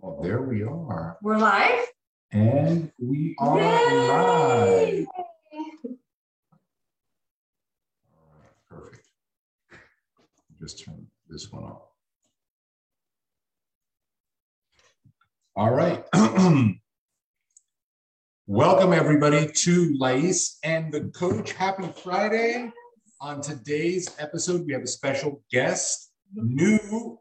Well, there we are. We're live? And we are Yay! live. All right, perfect. Just turn this one off. All right. Welcome, everybody, to Lais and the Coach. Happy Friday. On today's episode, we have a special guest, new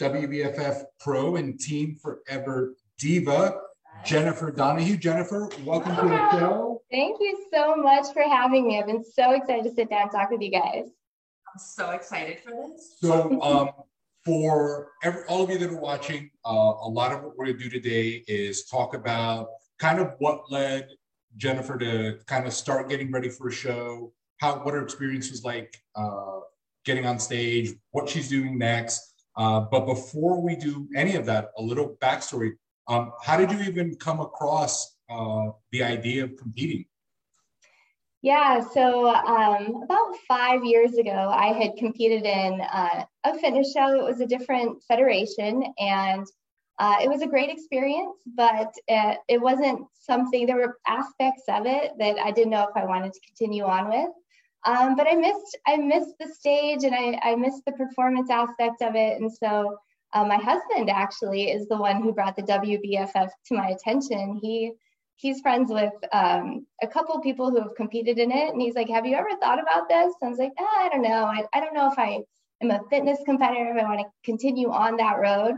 WBFF Pro and Team Forever Diva, Jennifer Donahue. Jennifer, welcome to the show. Thank you so much for having me. I've been so excited to sit down and talk with you guys. I'm so excited for this. So, um, for every, all of you that are watching, uh, a lot of what we're going to do today is talk about kind of what led Jennifer to kind of start getting ready for a show, how what her experience was like uh, getting on stage, what she's doing next. Uh, but before we do any of that, a little backstory. Um, how did you even come across uh, the idea of competing? Yeah, so um, about five years ago, I had competed in uh, a fitness show. It was a different federation, and uh, it was a great experience, but it, it wasn't something, there were aspects of it that I didn't know if I wanted to continue on with. Um, but I missed, I missed the stage and I, I missed the performance aspect of it. And so uh, my husband actually is the one who brought the WBFF to my attention. He he's friends with um, a couple people who have competed in it, and he's like, "Have you ever thought about this?" And I was like, ah, "I don't know. I, I don't know if I am a fitness competitor. If I want to continue on that road."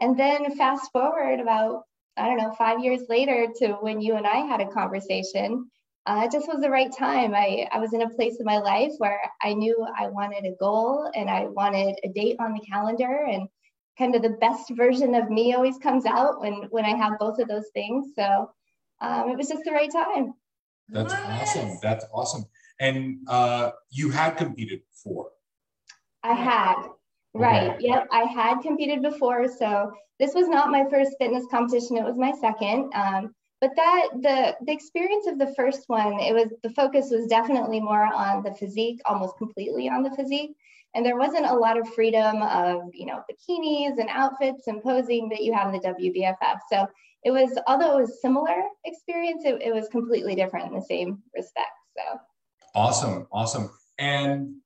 And then fast forward about I don't know five years later to when you and I had a conversation. Uh, it just was the right time. I, I was in a place in my life where I knew I wanted a goal and I wanted a date on the calendar and kind of the best version of me always comes out when when I have both of those things. So um, it was just the right time. That's Nice. awesome. That's awesome. And uh, you had competed before. I had, right. Yep. I had competed before. So this was not my first fitness competition. It was my second. Um, but that the the experience of the first one, it was the focus was definitely more on the physique, almost completely on the physique. And there wasn't a lot of freedom of, you know, bikinis and outfits and posing that you have in the WBFF. So it was, although it was similar experience, it, it was completely different in the same respect. So Awesome, awesome. And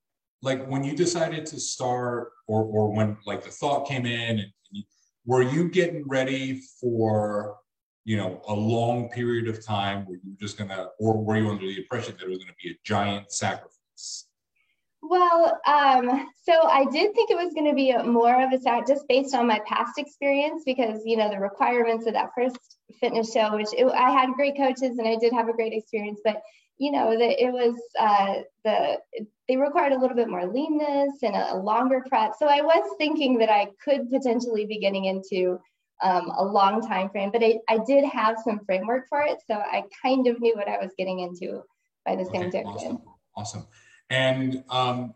like when you decided to start, or or when like the thought came in, and were you getting ready for you know a long period of time where you were just gonna, or were you under the impression that it was gonna be a giant sacrifice? Well, um, so I did think it was going to be more of a sac just based on my past experience because you know the requirements of that first fitness show, which it, I had great coaches and I did have a great experience, but you know that it was uh, the they required a little bit more leanness and a, a longer prep. So I was thinking that I could potentially be getting into um, a long time frame, but I, I did have some framework for it, so I kind of knew what I was getting into by the same Okay, token. awesome, awesome. And um,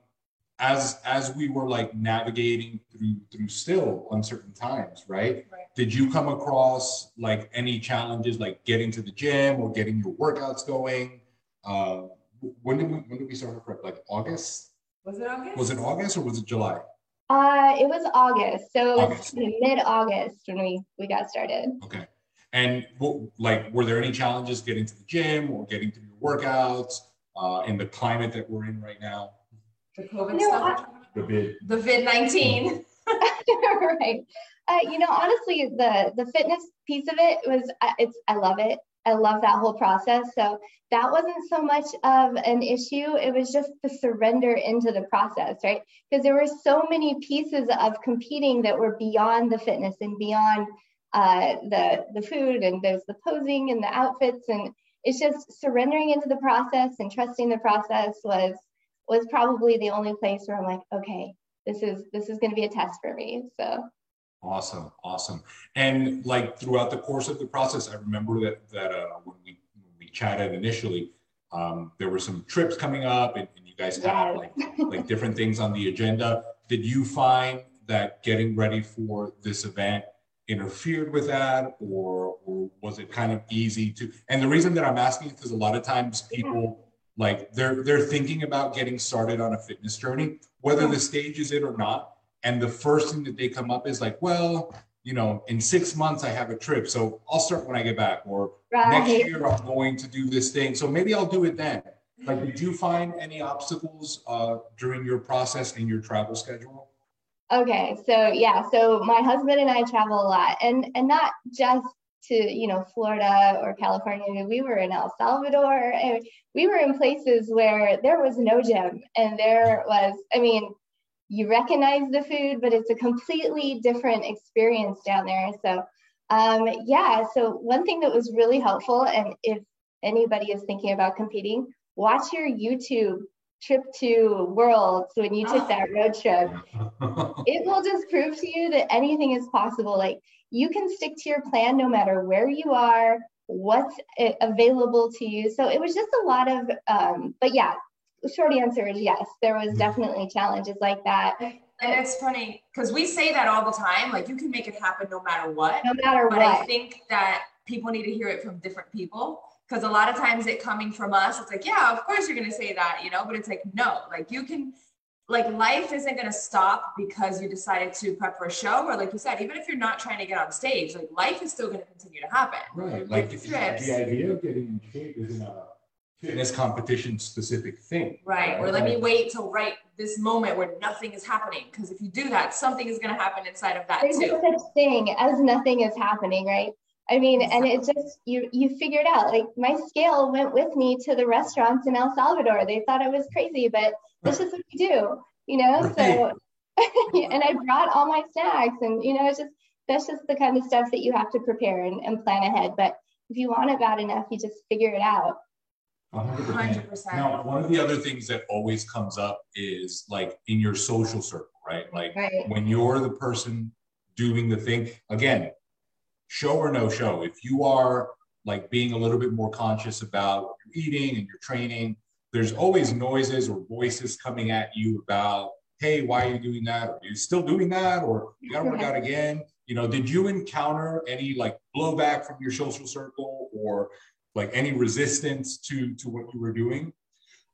as as we were like navigating through through still uncertain times, right? Right. Did you come across like any challenges, like getting to the gym or getting your workouts going? Uh, when did we when did we start our prep? Like August? Was it August? Was it August or was it July? Uh, it was August, so it was mid-August when we we got started. Okay. And what, like, were there any challenges getting to the gym or getting through your workouts uh, in the climate that we're in right now? The COVID No, stuff? The bid. The vid 19. right. Uh, you know, honestly, the the fitness piece of it was uh, it's I love it. I love that whole process. So that wasn't so much of an issue. It was just the surrender into the process, right? Because there were so many pieces of competing that were beyond the fitness and beyond uh, the the food and there's the posing and the outfits and it's just surrendering into the process and trusting the process was was probably the only place where I'm like, okay, this is this is going to be a test for me. So Awesome, awesome. And like throughout the course of the process, I remember that that uh, when we when we chatted initially, um, there were some trips coming up, and, and you guys had like like different things on the agenda. Did you find that getting ready for this event interfered with that, or or was it kind of easy to? And the reason that I'm asking is because a lot of times people like they're they're thinking about getting started on a fitness journey, whether the stage is it or not. And the first thing that they come up is like, well, you know, in six months I have a trip, so I'll start when I get back, or Right. next year I'm going to do this thing, so maybe I'll do it then. Like, did you find any obstacles uh, during your process in your travel schedule? Okay, so yeah, so my husband and I travel a lot, and and not just to you know Florida or California. We were in El Salvador, and we were in places where there was no gym, and there was, I mean, you recognize the food, but it's a completely different experience down there. So, um, yeah, so one thing that was really helpful, and if anybody is thinking about competing, watch your YouTube trip to Worlds when you took that road trip it will just prove to you that anything is possible. Like you can stick to your plan no matter where you are, what's available to you. So it was just a lot of, um, but yeah, short answer is yes, there was hmm. definitely challenges like that, And it's funny because we say that all the time, like you can make it happen no matter what. no matter what. But I think that people need to hear it from different people because a lot of times it coming from us, it's like, yeah, of course you're gonna say that, you know, but it's like, no, like you can like life isn't gonna stop because you decided to prep for a show, or like you said, even if you're not trying to get on stage, like life is still gonna continue to happen. Right, Like like the the trips. the idea of getting in shape isn't a fitness competition specific thing. Right. Or let me wait till right this moment where nothing is happening. Because if you do that, something is gonna happen inside of that There's too. no such thing as nothing is happening, right? I mean, and it just you you figured out like my scale went with me to the restaurants in El Salvador. They thought I was crazy, but this is what we do, you know. So, and I brought all my snacks, and you know, it's just that's just the kind of stuff that you have to prepare and, and plan ahead. But if you want it bad enough, you just figure it out. A hundred percent. Hundred percent. Now, one of the other things that always comes up is like in your social circle, right? Like Right. when you're the person doing the thing, again, show or no show, if you are like being a little bit more conscious about what you're eating and your training, there's always noises or voices coming at you about, hey, why are you doing that? Are you still doing that? Or you gotta work out again. You know, did you encounter any like blowback from your social circle or like any resistance to to what you were doing?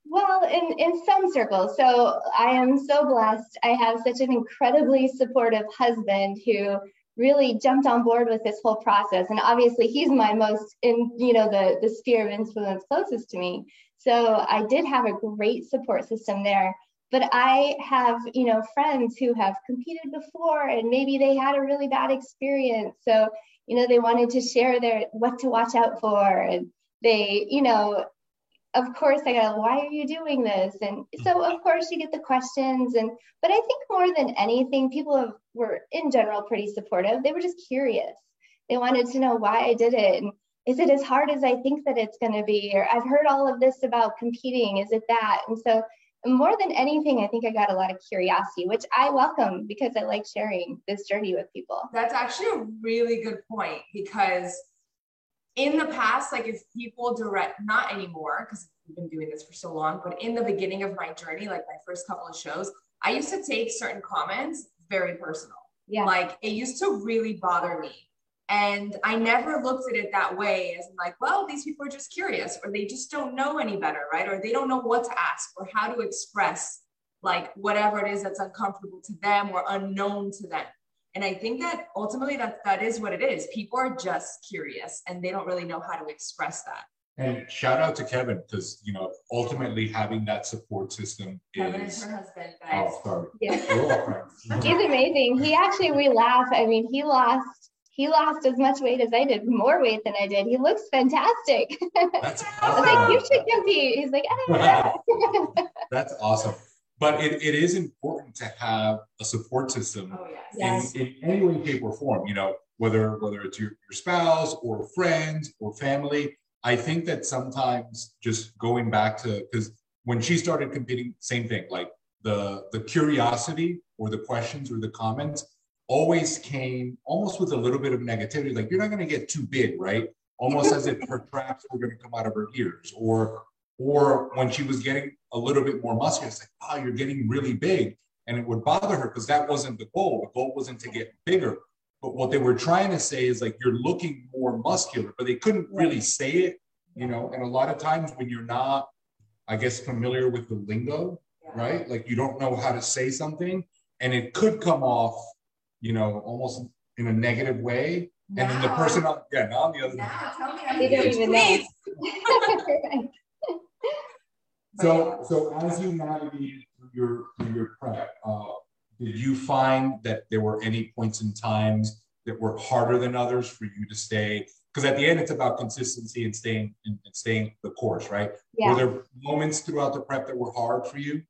Well, in, in some circles. So I am so blessed. I have such an incredibly supportive husband who really jumped on board with this whole process. And obviously he's my most in, you know, the, the sphere of influence closest to me. So I did have a great support system there. But I have, you know, friends who have competed before and maybe they had a really bad experience. So, you know, they wanted to share their what to watch out for. And they, you know, of course I go, why are you doing this? And so of mm-hmm. course you get the questions and but I think more than anything, people have, were in general pretty supportive. They were just curious. They wanted to know why I did it. And is it as hard as I think that it's gonna be? Or I've heard all of this about competing. Is it that? And so more than anything, I think I got a lot of curiosity, which I welcome because I like sharing this journey with people. That's actually a really good point because in the past, like if people direct, not anymore, because we've been doing this for so long, but in the beginning of my journey, like my first couple of shows, I used to take certain comments very personal. Yeah. Like it used to really bother me. And I never looked at it that way as like, well, these people are just curious or they just don't know any better, right? Or they don't know what to ask or how to express like whatever it is that's uncomfortable to them or unknown to them. And I think that ultimately that that is what it is. People are just curious and they don't really know how to express that. And shout out to Kevin because you know ultimately having that support system Kevin is is. her husband, oh, guys. Oh, sorry. Yeah. We're all friends. He's amazing. He actually, we laugh. I mean, he lost, he lost as much weight as I did, more weight than I did. He looks fantastic. That's I was like, you awesome. should compete. He's like, "Ah." That's awesome. But it, it is important to have a support system Oh yes. Yes. in, in any way, shape, or form, you know, whether whether it's your, your spouse or friends or family. I think that sometimes just going back to because when she started competing, same thing, like the the curiosity or the questions or the comments always came almost with a little bit of negativity, like you're not going to get too big, right? Almost as if her traps were going to come out of her ears, or or when she was getting a little bit more muscular, it's like, oh, you're getting really big. And it would bother her because that wasn't the goal. The goal wasn't to get bigger. But what they were trying to say is like, you're looking more muscular, but they couldn't really say it, you know? And a lot of times when you're not, I guess, familiar with the lingo, right? Like you don't know how to say something and it could come off, you know, almost in a negative way. And then the person on yeah, now on the other Now, tell me. I'm don't even know. please. So, so as you navigated through your through your prep, uh, did you find that there were any points in times that were harder than others for you to stay? Because at the end, it's about consistency and staying and, and staying the course, right? Yeah. Were there moments throughout the prep that were hard for you?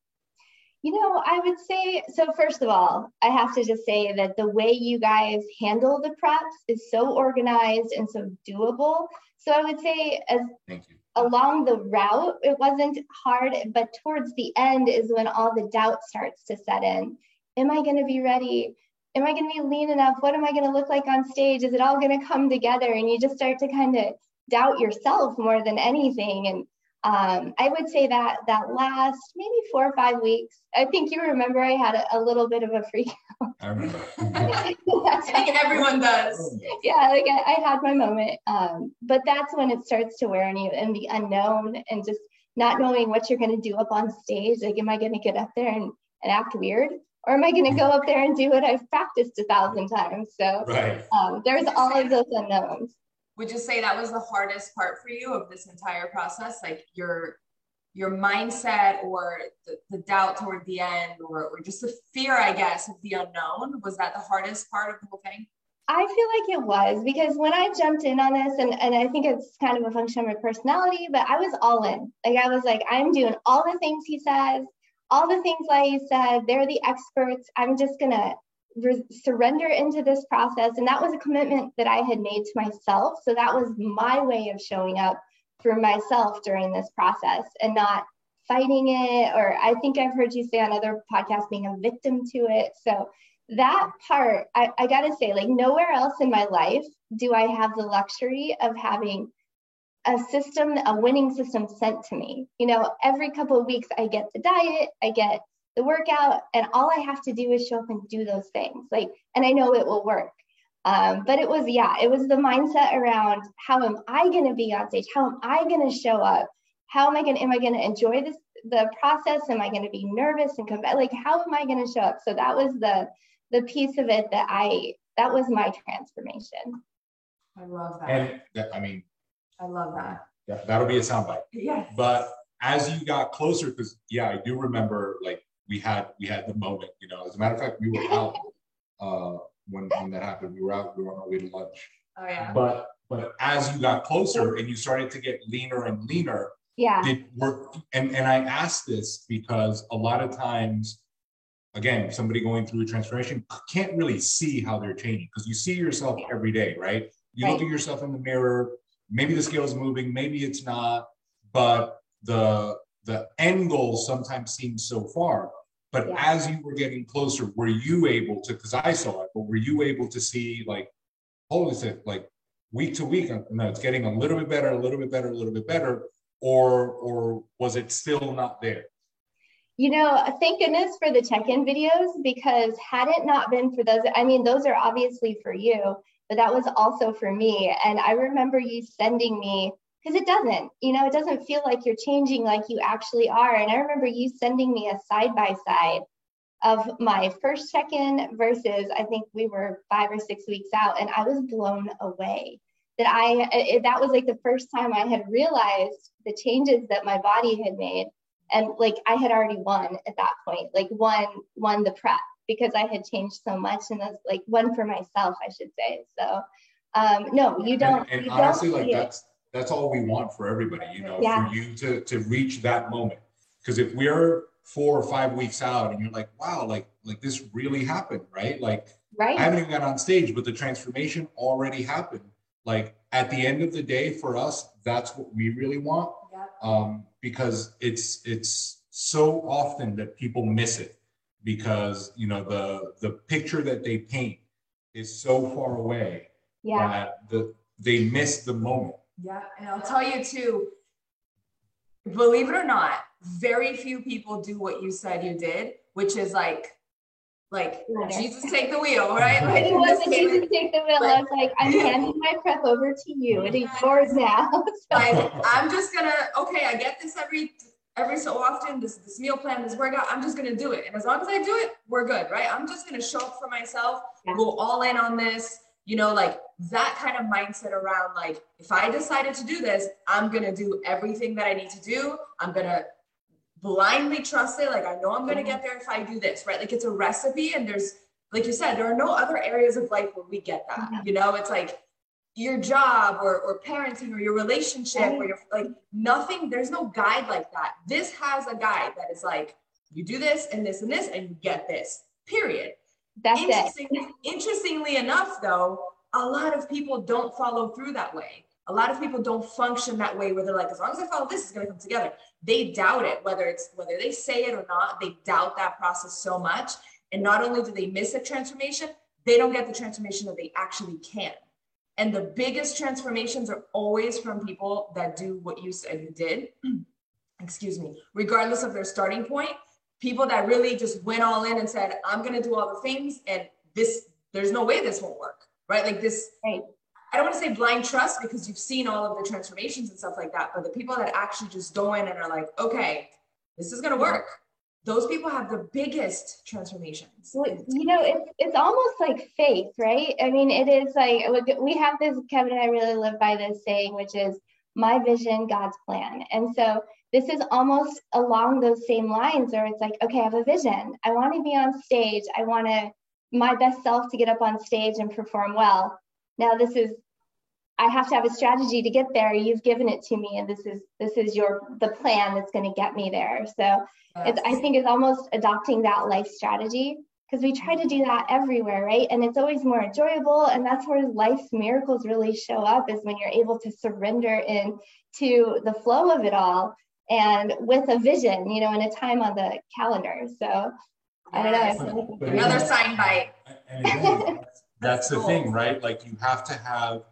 You know, I would say so. First of all, I have to just say that the way you guys handle the preps is so organized and so doable. So I would say, as Thank you. along the route, it wasn't hard, but towards the end is when all the doubt starts to set in. Am I going to be ready? Am I going to be lean enough? What am I going to look like on stage? Is it all going to come together? And you just start to kind of doubt yourself more than anything. And um, I would say that that last maybe four or five weeks, I think you remember I had a, a little bit of a freak. I remember. I think everyone does. yeah, like I, I had my moment. Um, but that's when it starts to wear on you and the unknown and just not knowing what you're going to do up on stage. Like, am I going to get up there and, and act weird? Or am I going to go up there and do what I've practiced a thousand times? So right. um, there's all of those unknowns. Would you say that was the hardest part for you of this entire process? Like your your mindset or the, the doubt toward the end or, or just the fear, I guess, of the unknown? Was that the hardest part of the whole thing? I feel like it was because when I jumped in on this, and, and I think it's kind of a function of my personality, but I was all in. Like, I was like, I'm doing all the things he says, all the things he said. They're the experts. I'm just going to re- surrender into this process. And that was a commitment that I had made to myself. So that was my way of showing up for myself during this process and not fighting it. Or I think I've heard you say on other podcasts being a victim to it. So that part, I, I gotta say, like nowhere else in my life do I have the luxury of having a system, a winning system sent to me. You know, every couple of weeks I get the diet, I get the workout, and all I have to do is show up and do those things. Like, and I know it will work. Um, but it was, yeah, it was the mindset around how am I gonna be on stage? How am I gonna show up? How am I gonna, am I gonna enjoy this, the process? Am I gonna be nervous and come back? Like, how am I gonna show up? So that was the, the piece of it that I, that was my transformation. I love that. And that, I mean, I love that. that, that'll be a soundbite. Yeah. But as you got closer, because yeah, I do remember like we had we had the moment, you know. As a matter of fact, we were out uh when, when that happened. We were out, we were on our way to lunch. Oh yeah. But but as you got closer and you started to get leaner and leaner, Yeah. did work and, and I asked this because a lot of times, again, somebody going through a transformation can't really see how they're changing because you see yourself every day, right? You look at yourself in the mirror, maybe the scale is moving, maybe it's not, but the the end goal sometimes seems so far. But Yeah. as you were getting closer, were you able to, because I saw it, but were you able to see like, holy shit, like week to week, uh, no, it's getting a little bit better, a little bit better, a little bit better, or or was it still not there? You know, thank goodness for the check-in videos because had it not been for those, I mean, those are obviously for you, but that was also for me. And I remember you sending me because it doesn't, you know, it doesn't feel like you're changing like you actually are. And I remember you sending me a side by side of my first check-in versus I think we were five or six weeks out, and I was blown away that I that was like the first time I had realized the changes that my body had made and like I had already won at that point, like won won the prep because I had changed so much, and that's like won for myself, I should say. So, um, no, you don't. And, and you honestly, don't like see it. That's all we want for everybody, you know, Yeah. for you to to reach that moment. Because if we're four or five weeks out and you're like, wow, like like this really happened, right? Like I haven't even got on stage, but the transformation already happened. Like at the end of the day, for us, that's what we really want. Yeah. Um, because it's it's so often that people miss it because you know the the picture that they paint is so far away Yeah, that the they miss the moment. Yeah, and I'll tell you too, believe it or not, very few people do what you said you did, which is like, like. Jesus take the wheel, right? Like, it wasn't to take the wheel. I was like, I'm handing my prep over to you. It is yours now. Like, I'm just gonna, okay, I get this every every so often, this this meal plan, this workout, I'm just gonna do it. And as long as I do it, we're good, right? I'm just gonna show up for myself, yeah. go all in on this. You know, like that kind of mindset around like if I decided to do this, I'm gonna do everything that I need to do. I'm gonna blindly trust it. Like I know I'm gonna get there if I do this, right? Like it's a recipe, and there's like you said, there are no other areas of life where we get that. You know, it's like your job or, or parenting or your relationship or your like nothing there's no guide like that this has a guide that is like you do this and this and this and you get this period that's Interesting, it interestingly enough though a lot of people don't follow through that way. A lot of people don't function that way where they're like as long as i follow this it's going to come together. They doubt it whether it's whether they say it or not they doubt that process so much. And not only do they miss a transformation they don't get the transformation that they actually can. And the biggest transformations are always from people that do what you said you did. Excuse me, regardless of their starting point. People that really just went all in and said, I'm going to do all the things. And this, there's no way this won't work. Right. Like this. Right. I don't want to say blind trust because you've seen all of the transformations and stuff like that. But the people that actually just go in and are like, okay, this is going to work those people have the biggest transformations. You know, it's it's almost like faith, right? I mean, it is like we have this. Kevin and I really live by this saying, which is "My vision, God's plan." And so this is almost along those same lines, where it's like, okay, I have a vision. I want to be on stage. I want to my best self to get up on stage and perform well. Now, this is I have to have a strategy to get there. You've given it to me, and this is this is your the plan that's going to get me there. So it's, I think it's almost adopting that life strategy because we try to do that everywhere, right? And it's always more enjoyable, and that's where life's miracles really show up is when you're able to surrender into the flow of it all and with a vision, you know, and a time on the calendar. So I don't know. Another sign bite. that's the thing, right? Like you have to have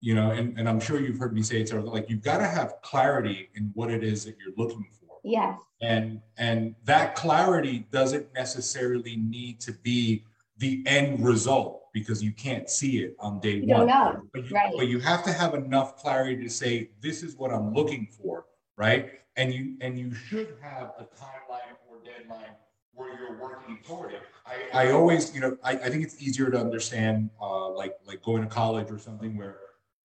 you know, and, and I'm sure you've heard me say it, sort of like you've got to have clarity in what it is that you're looking for. Yes. And and that clarity doesn't necessarily need to be the end result because you can't see it on day you one. Don't know. But you, right. but you have to have enough clarity to say this is what I'm looking for, right? And you and you should have a timeline or deadline where you're working toward it. I, I always, you know, I, I think it's easier to understand uh, like like going to college or something where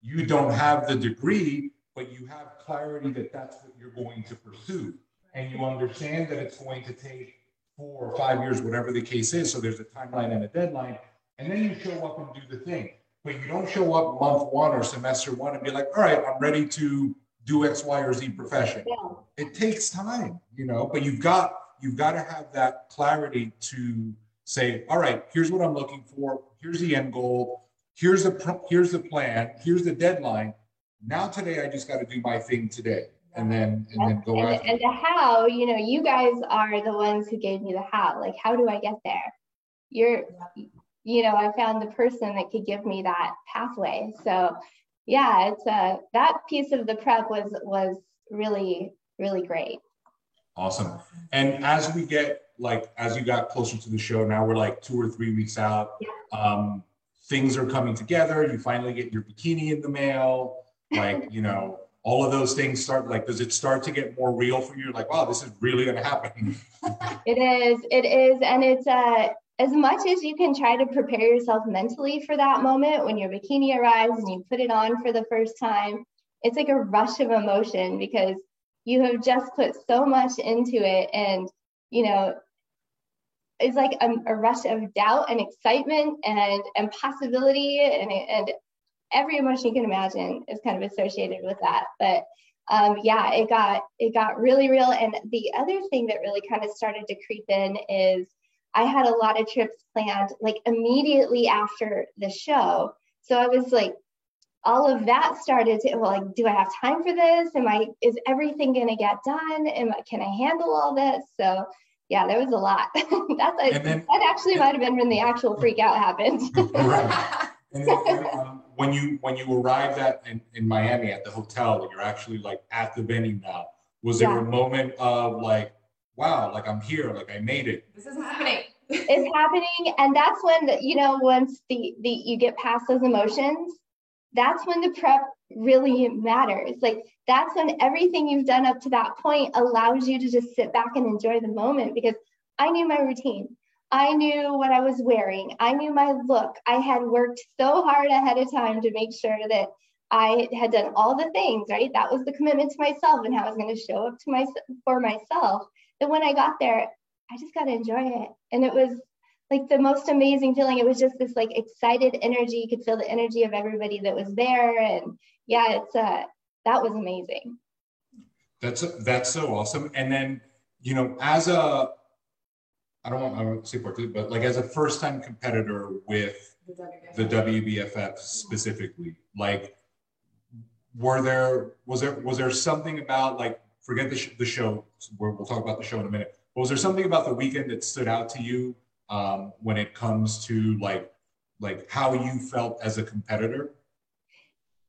you don't have the degree, but you have clarity that that's what you're going to pursue. And you understand that it's going to take four or five years, whatever the case is. So there's a timeline and a deadline. And then you show up and do the thing. But you don't show up month one or semester one and be like, all right, I'm ready to do X, Y, or Z profession. Yeah. It takes time, you know, but you've got you've got to have that clarity to say, all right, here's what I'm looking for, here's the end goal here's the here's the plan, here's the deadline. Now today I just got to do my thing today and then and then go and, and the how, you know, you guys are the ones who gave me the how. Like how do I get there? You're you know, I found the person that could give me that pathway. So yeah, it's uh that piece of the prep was was really, really great. Awesome. And as we get like as you got closer to the show, now we're like two or three weeks out. Yeah. Um, things are coming together. You finally get your bikini in the mail. Like, you know, all of those things start like, does it start to get more real for you? Like, wow, this is really going to happen. it is. It is. And it's, uh, as much as you can try to prepare yourself mentally for that moment when your bikini arrives and you put it on for the first time, it's like a rush of emotion because you have just put so much into it. And, you know, it's like a, a, rush of doubt and excitement and and possibility and and every emotion you can imagine is kind of associated with that but um, yeah it got it got really real and the other thing that really kind of started to creep in is i had a lot of trips planned like immediately after the show so i was like all of that started to well, like do i have time for this am i is everything going to get done am I, can i handle all this so yeah, there was a lot. That's a, then, that actually might have been when the actual freak out happened. right. And then, um, when you when you arrived at in, in Miami at the hotel, you're actually like at the venue now, was there yeah. a moment of like, wow, like I'm here, like I made it? This is happening. it's happening, and that's when the, you know once the the you get past those emotions, that's when the prep really matters. Like that's when everything you've done up to that point allows you to just sit back and enjoy the moment because I knew my routine. I knew what I was wearing. I knew my look. I had worked so hard ahead of time to make sure that I had done all the things, right? That was the commitment to myself and how I was going to show up to my for myself. That when I got there, I just got to enjoy it. And it was like the most amazing feeling. It was just this like excited energy. You could feel the energy of everybody that was there. And yeah, it's uh that was amazing. That's that's so awesome. And then, you know, as a I don't want don't say two, but like as a first time competitor with the WBFF specifically, like were there was there was there something about like forget the, sh- the show. We'll talk about the show in a minute. But was there something about the weekend that stood out to you um, when it comes to like like how you felt as a competitor?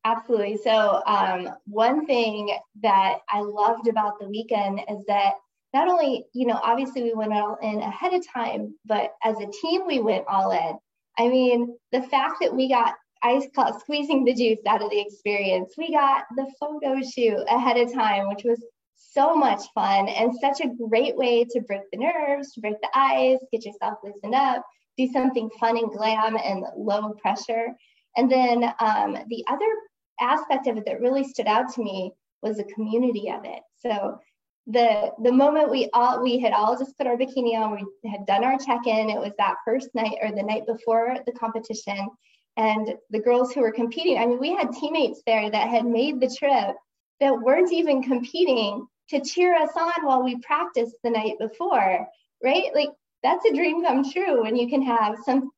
Absolutely. So um, one thing that i loved about the weekend is that not only you know obviously we went all in ahead of time but as a team we went all in. I mean the fact that we got I call squeezing the juice out of the experience. We got the photo shoot ahead of time, which was so much fun and such a great way to break the nerves, to break the ice, get yourself loosened up, do something fun and glam and low pressure. And then um, the other aspect of it that really stood out to me was the community of it. So the the moment we all we had all just put our bikini on, we had done our check-in. It was that first night or the night before the competition, and the girls who were competing i mean we had teammates there that had made the trip that weren't even competing to cheer us on while we practiced the night before right like that's a dream come true when you can have some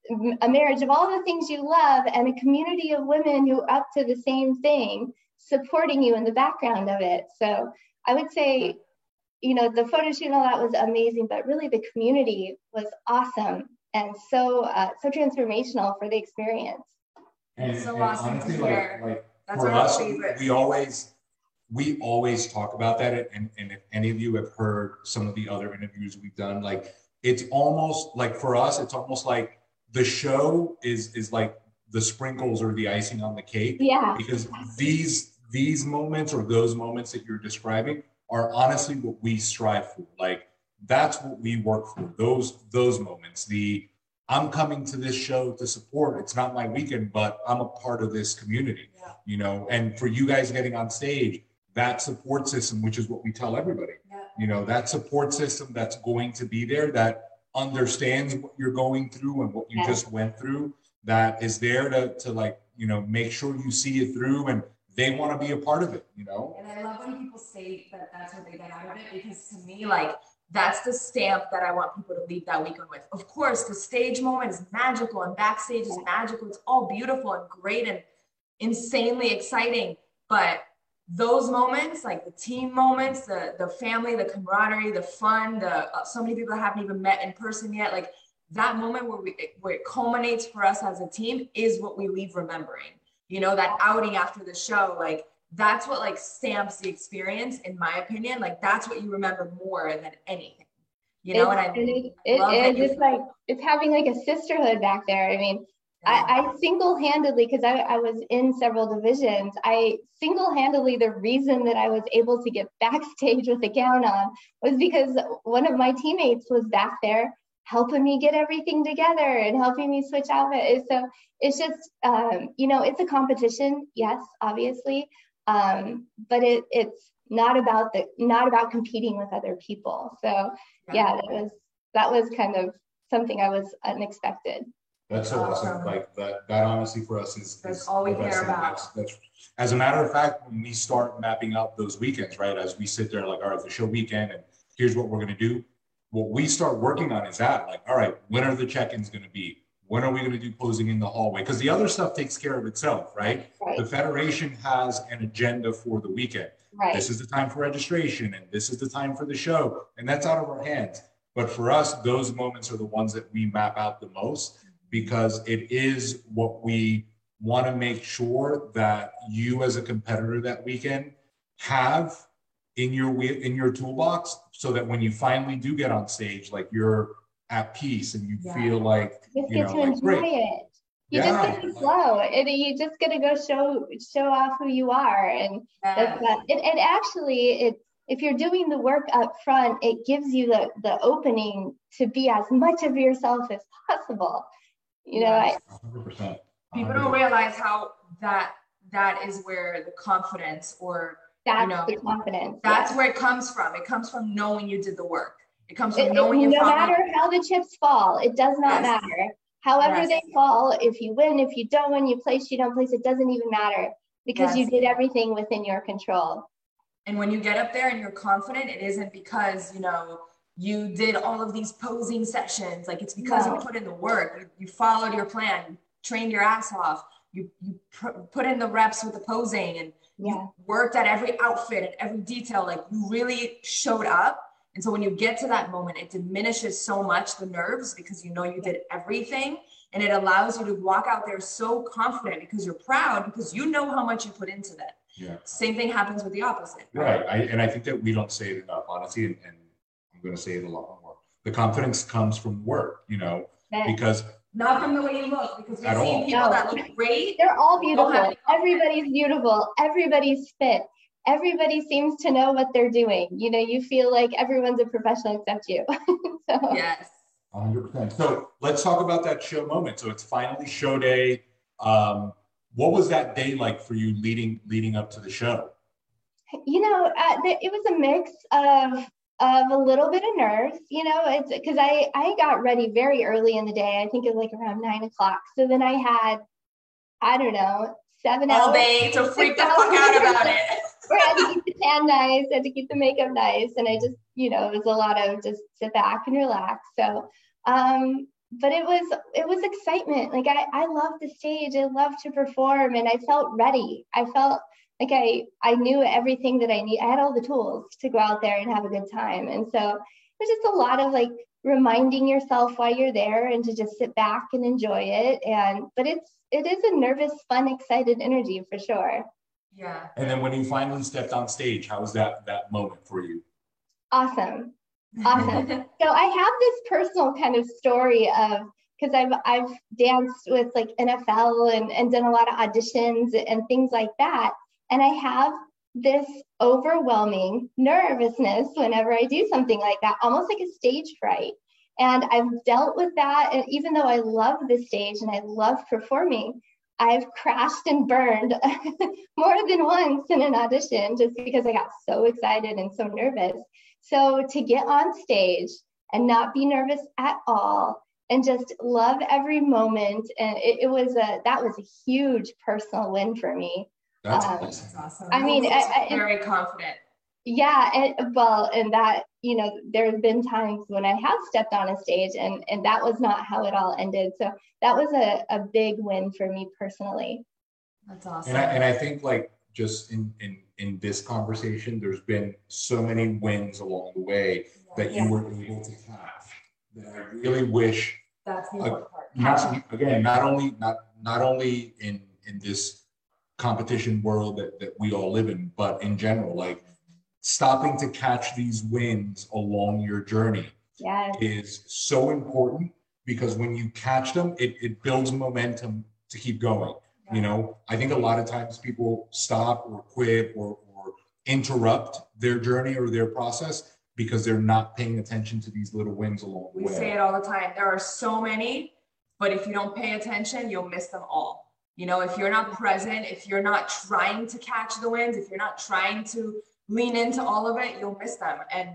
a marriage of all the things you love and a community of women who are up to the same thing supporting you in the background of it so i would say you know the photo shoot and all that was amazing but really the community was awesome and so uh, so transformational for the experience. And, it's so and awesome honestly, like, like That's for us, favorite. we always we always talk about that. And, and if any of you have heard some of the other interviews we've done, like it's almost like for us, it's almost like the show is is like the sprinkles or the icing on the cake. Yeah. Because these these moments or those moments that you're describing are honestly what we strive for. Like that's what we work for those those moments the i'm coming to this show to support it's not my weekend but i'm a part of this community yeah. you know and for you guys getting on stage that support system which is what we tell everybody yeah. you know that support system that's going to be there that understands what you're going through and what you yeah. just went through that is there to, to like you know make sure you see it through and they want to be a part of it you know and i love when people say that that's what they get out of it because to me like that's the stamp that I want people to leave that weekend with. Of course, the stage moment is magical and backstage is magical. It's all beautiful and great and insanely exciting. But those moments, like the team moments, the the family, the camaraderie, the fun, the uh, so many people that haven't even met in person yet, like that moment where we where it culminates for us as a team is what we leave remembering. You know, that outing after the show, like that's what like stamps the experience in my opinion like that's what you remember more than anything you know it's, and i and it, it, it's like it's having like a sisterhood back there i mean. I, I single-handedly because I, I was in several divisions i single-handedly the reason that i was able to get backstage with a gown on was because one of my teammates was back there helping me get everything together and helping me switch outfits. So it's just um, you know it's a competition yes obviously um, but it, it's not about the not about competing with other people. So yeah that was that was kind of something i was unexpected that's so awesome. Like that, that honestly for us is, that's is all we care about. That's, that's, as a matter of fact, when we start mapping out those weekends, right? As we sit there, like, all right, the show weekend, and here's what we're going to do. What we start working on is that, like, all right, when are the check-ins going to be? When are we going to do posing in the hallway? Because the other stuff takes care of itself, right? right? The Federation has an agenda for the weekend. Right. This is the time for registration and this is the time for the show. And that's out of our hands. But for us, those moments are the ones that we map out the most because it is what we want to make sure that you as a competitor that weekend have in your in your toolbox so that when you finally do get on stage like you're at peace and you yeah. feel like you, you know, like, great. It. You Yeah. just get to flow, and you just gotta go show show off who you are, and that's that. It, it actually, it if you're doing the work up front, it gives you the the opening to be as much of yourself as possible. You know, Yes. I, 100%. People don't realize how that that is where the confidence or that's know, the confidence. that's where it comes from. It comes from knowing you did the work. It comes from It- it- knowing you no followed- matter how the chips fall, it does not Yes. matter. However Yes. they fall, if you win, if you don't win, you place, you don't place, it doesn't even matter because you did everything within your control. And when you get up there and you're confident, it isn't because, you know, you did all of these posing sessions. Like it's because No. you put in the work. You, you followed your plan, trained your ass off. You, you pr- put in the reps with the posing and Yeah. you worked at every outfit and every detail. Like you really showed up. And so when you get to that moment, it diminishes so much the nerves because you know you did everything. And it allows you to walk out there so confident because you're proud because you know how much you put into that. Yeah. Same thing happens with the opposite. Right. I, and I think that we don't say it enough, honestly, and, and I'm going to say it a lot more. The confidence comes from work, you know, That- because Not from the way you look, because we've At seen all. people No. that look great. They're all beautiful. Everybody's beautiful. Everybody's fit. Everybody seems to know what they're doing. You know, you feel like everyone's a professional except you. so, Yes. 100%. So let's talk about that show moment. So it's finally show day. Um, what was that day like for you leading leading up to the show? you know, uh, th- it was a mix of of a little bit of nerves. You know, it's because I I got ready very early in the day. I think it was like around nine o'clock. So then I had, I don't know, seven All hours. day to freak the fuck out about it. where I had to keep the tan nice, I had to keep the makeup nice, and I just, you know, it was a lot of just sit back and relax. So, um, but it was it was excitement. Like I I love the stage. I love to perform, and I felt ready. I felt like I I knew everything that I need. I had all the tools to go out there and have a good time, and so it was just a lot of like reminding yourself why you're there and to just sit back and enjoy it. And but it's it is a nervous, fun, excited energy for sure. Yeah. And then when you finally stepped on stage, how was that that moment for you? Awesome. Awesome. So I have this personal kind of story of because I've I've danced with like NFL and, and done a lot of auditions and things like that. And I have this overwhelming nervousness whenever I do something like that, almost like a stage fright. And I've dealt with that. And even though I love the stage and I love performing, I've crashed and burned more than once in an audition just because I got so excited and so nervous. So to get on stage and not be nervous at all and just love every moment and it, it was a that was a huge personal win for me. That's Um, awesome. I mean, I- look I- very confident. Yeah, and well, and that you know, there have been times when I have stepped on a stage and and that was not how it all ended. So that was a, a big win for me personally. That's awesome. And I, and I think like just in, in, in this conversation, there's been so many wins along the way that you Yeah. were able to have That I really wish That's the Uh, part. not, again, not only not not only in in this competition world that, that we all live in, but in general, like stopping to catch these wins along your journey Yes. is so important because when you catch them, it, it builds momentum to keep going. You know, I think a lot of times people stop or quit or, or interrupt their journey or their process because they're not paying attention to these little wins along the We say it all the time. There are so many, but if you don't pay attention, you'll miss them all. You know, if you're not present, if you're not trying to catch the wins, if you're not trying to lean into all of it, you'll miss them. And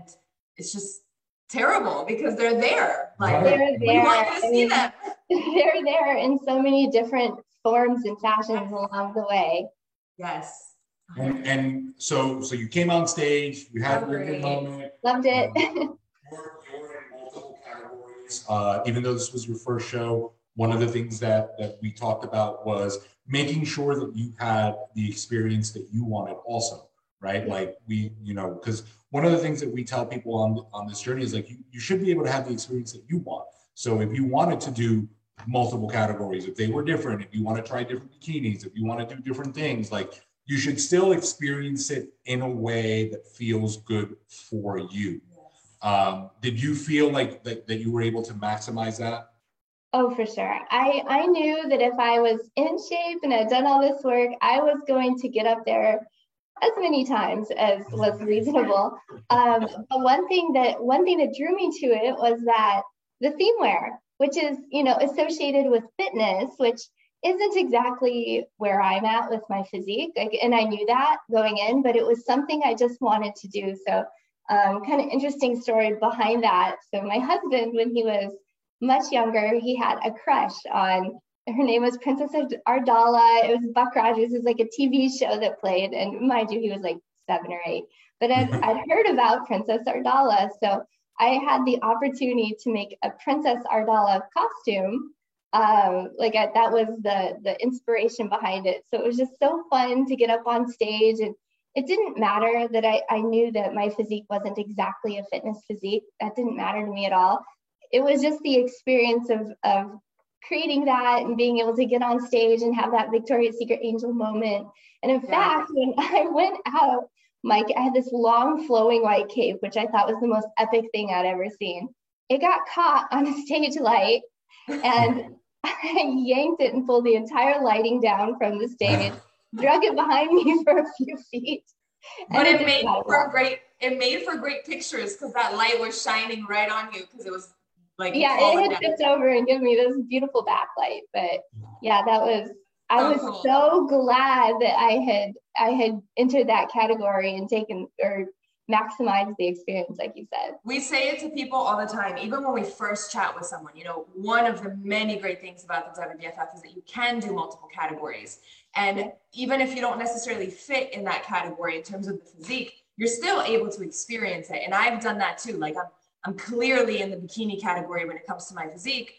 it's just terrible because they're there. Like They're we there. want you to I see mean, them. they're there in so many different forms and fashions along the way. Yes. And, and so so you came on stage, you had a really good Great. moment. Loved it. You're, you're in multiple categories. Uh, even though this was your first show, one of the things that that we talked about was making sure that you had the experience that you wanted also, right? Like we, you know, because one of the things that we tell people on on this journey is like you, you should be able to have the experience that you want. So if you wanted to do multiple categories, if they were different, if you want to try different bikinis, if you want to do different things, like you should still experience it in a way that feels good for you. Um, did you feel like that, that you were able to maximize that? Oh, for sure. I, I knew that if I was in shape and I'd done all this work, I was going to get up there as many times as was reasonable. Um, but one thing that one thing that drew me to it was that the theme wear, which is you know associated with fitness, which isn't exactly where I'm at with my physique, like, and I knew that going in, but it was something I just wanted to do. So, um, kind of interesting story behind that. So, my husband, when he was much younger, he had a crush on her name was Princess Ardala. It was Buck Rogers. It was like a TV show that played, and mind you, he was like seven or eight. But I'd, I'd heard about Princess Ardala, so I had the opportunity to make a Princess Ardala costume. Um, like I, that was the the inspiration behind it. So it was just so fun to get up on stage, and it didn't matter that I, I knew that my physique wasn't exactly a fitness physique. That didn't matter to me at all. It was just the experience of of creating that and being able to get on stage and have that Victoria's Secret angel moment. And in yeah. fact, when I went out, Mike, I had this long flowing white cape, which I thought was the most epic thing I'd ever seen. It got caught on a stage light and I yanked it and pulled the entire lighting down from the stage, drug it behind me for a few feet. But it made for great it made for great pictures because that light was shining right on you because it was like yeah, it had tipped over and given me this beautiful backlight. But yeah, that was I was cool. so glad that I had I had entered that category and taken or maximized the experience, like you said. We say it to people all the time, even when we first chat with someone. You know, one of the many great things about the WBFF is that you can do multiple categories. And even if you don't necessarily fit in that category in terms of the physique, you're still able to experience it. And I've done that too. Like I'm I'm clearly in the bikini category when it comes to my physique,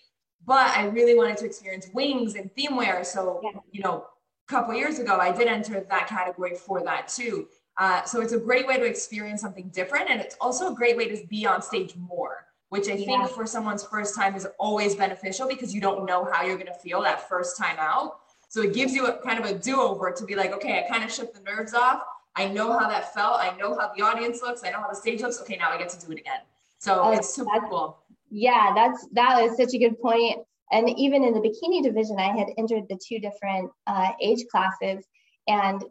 but I really wanted to experience wings and theme wear. So, yeah. you know, a couple years ago, I did enter that category for that too. Uh, so it's a great way to experience something different. And it's also a great way to be on stage more, which I think for someone's first time is always beneficial because you don't know how you're going to feel that first time out. So it gives you a kind of a do over to be like, okay, I kind of shook the nerves off. I know how that felt. I know how the audience looks. I know how the stage looks. Okay, now I get to do it again. So oh, it's super cool. Yeah, that's that is such a good point. And even in the bikini division, I had entered the two different uh, age classes, and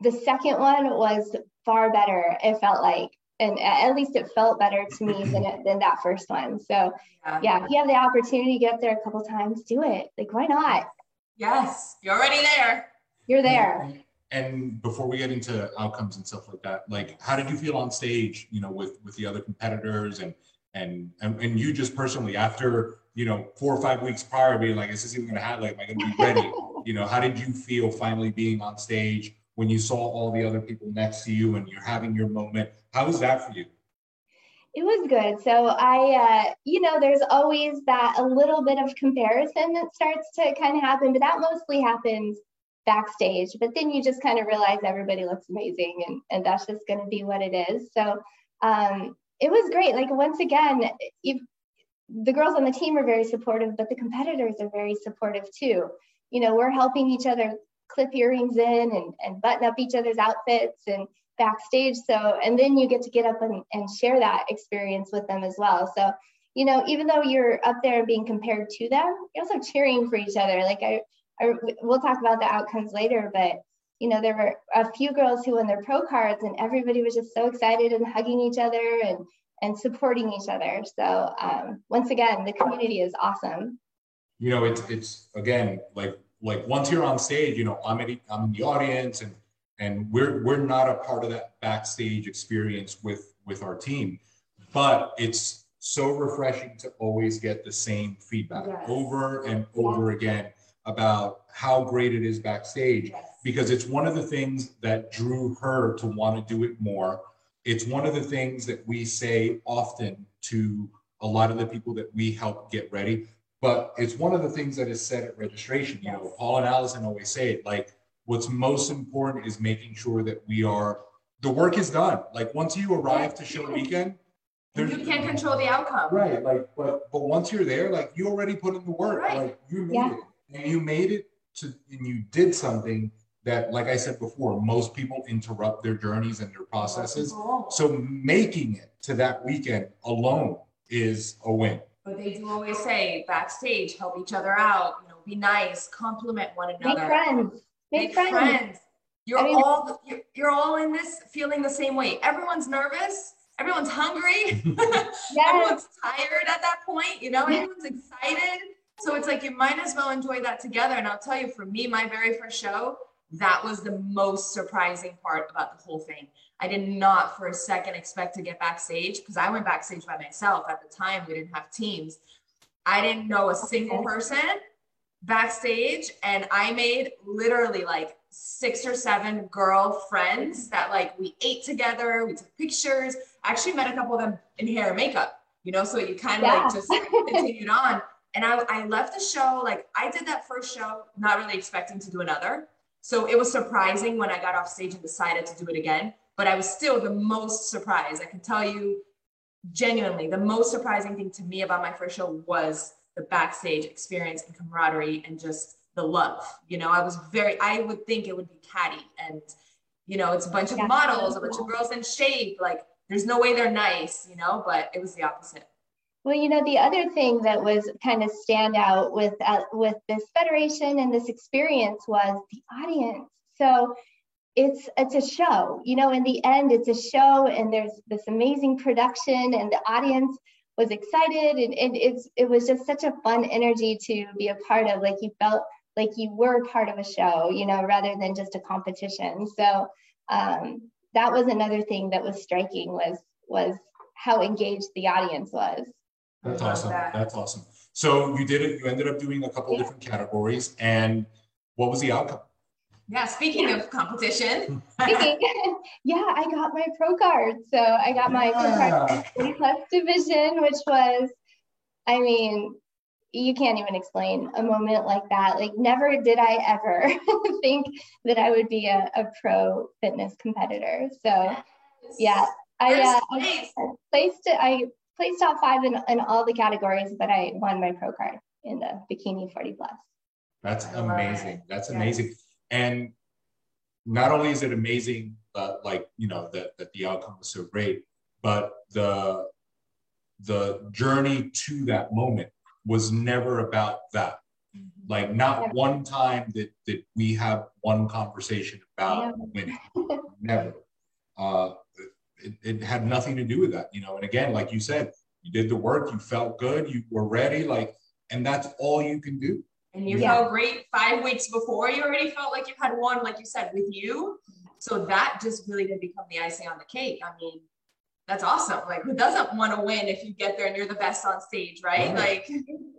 the second one was far better. It felt like, and at least it felt better to me than it, than that first one. So yeah. yeah, if you have the opportunity to get there a couple times, do it. Like why not? Yes, you're already there. You're there and before we get into outcomes and stuff like that, like how did you feel on stage, you know, with with the other competitors and and and, and you just personally after you know four or five weeks prior being like, is this even gonna happen? Like, am I gonna be ready? you know, how did you feel finally being on stage when you saw all the other people next to you and you're having your moment? How was that for you? It was good. So I, uh, you know, there's always that a little bit of comparison that starts to kind of happen, but that mostly happens backstage but then you just kind of realize everybody looks amazing and, and that's just going to be what it is. So um, it was great. Like once again if the girls on the team are very supportive but the competitors are very supportive too. You know we're helping each other clip earrings in and, and button up each other's outfits and backstage. So and then you get to get up and, and share that experience with them as well. So you know even though you're up there being compared to them you're also cheering for each other. Like i we'll talk about the outcomes later, but you know, there were a few girls who won their pro cards and everybody was just so excited and hugging each other and and supporting each other. So um, once again, the community is awesome. You know, it's it's again like like once you're on stage, you know, I'm in I'm in the audience and and we're we're not a part of that backstage experience with with our team, but it's so refreshing to always get the same feedback yes. over and over again about how great it is backstage because it's one of the things that drew her to want to do it more. It's one of the things that we say often to a lot of the people that we help get ready. But it's one of the things that is said at registration. You know, Paul and Allison always say it like what's most important is making sure that we are the work is done. Like once you arrive to show weekend, you can't control the outcome. Right. Like, but but once you're there, like you already put in the work. Right. Like you made yeah. it and you made it to and you did something that like i said before most people interrupt their journeys and their processes so making it to that weekend alone is a win But they do always say backstage, help each other out, you know, be nice, compliment one another. Make friends. Make, Make friends. friends. You're I mean- all you're, you're all in this feeling the same way. Everyone's nervous. Everyone's hungry. Yes. Everyone's tired at that point. You know, everyone's excited. So it's like you might as well enjoy that together. And I'll tell you, for me, my very first show, that was the most surprising part about the whole thing. I did not for a second expect to get backstage because I went backstage by myself at the time. We didn't have teams. I didn't know a single person backstage, and I made literally like six or seven girl friends that like we ate together, we took pictures. I actually met a couple of them in hair and makeup, you know, so you kind of Yeah. like just continued on. And I, I left the show, like I did that first show, not really expecting to do another. So it was surprising when I got off stage and decided to do it again. But I was still the most surprised. I can tell you genuinely, the most surprising thing to me about my first show was the backstage experience and camaraderie and just the love. You know, I was very, I would think it would be catty and, you know, it's a bunch of Yeah. models, a bunch of girls in shape. Like, there's no way they're nice, you know, but it was the opposite. Well, you know, the other thing that was kind of stand out with uh, with this federation and this experience was the audience. So it's it's a show. You know, in the end, it's a show, and there's this amazing production, and the audience was excited, and, and it's it was just such a fun energy to be a part of. Like you felt like you were part of a show, you know, rather than just a competition. So um, that was another thing that was striking was was how engaged the audience was. That's awesome. that. That's awesome. So you did it. You ended up doing a couple Yeah. different categories, and what was the outcome? Yeah, speaking of competition, yeah, I got my pro card. So I got my pro card Yeah. 40 plus division, which was, I mean, you can't even explain a moment like that. Like, never did I ever think that I would be a, a pro fitness competitor. So, yeah, I uh. I placed it. I placed top five in, in all the categories, but I won my pro card in the bikini 40 plus. That's I love amazing. That's Yeah. amazing. And not only is it amazing, uh, like you know that that the outcome was so great, but the the journey to that moment was never about that. Like not Never. one time that, did we have one conversation about winning. Never. Uh, it, it had nothing to do with that, you know. And again, like you said, you did the work, you felt good, you were ready, like, and that's all you can do. And you Yeah. felt great five weeks before. You already felt like you had won, like you said, with you. So that just really did become the icing on the cake. I mean, that's awesome. Like, who doesn't want to win if you get there and you're the best on stage, right? Right. Like,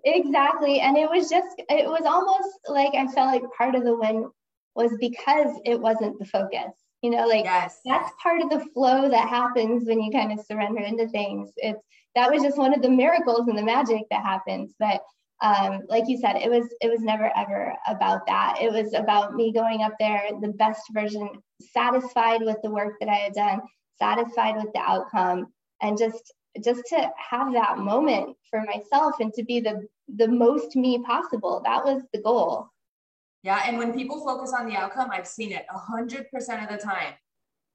Exactly. And it was just, it was almost like I felt like part of the win was because it wasn't the focus. You know, like yes. that's part of the flow that happens when you kind of surrender into things. It's that was just one of the miracles and the magic that happens. But um, like you said, it was it was never ever about that. It was about me going up there, the best version, satisfied with the work that I had done, satisfied with the outcome, and just just to have that moment for myself and to be the the most me possible. That was the goal. Yeah. And when people focus on the outcome, I've seen it a hundred percent of the time.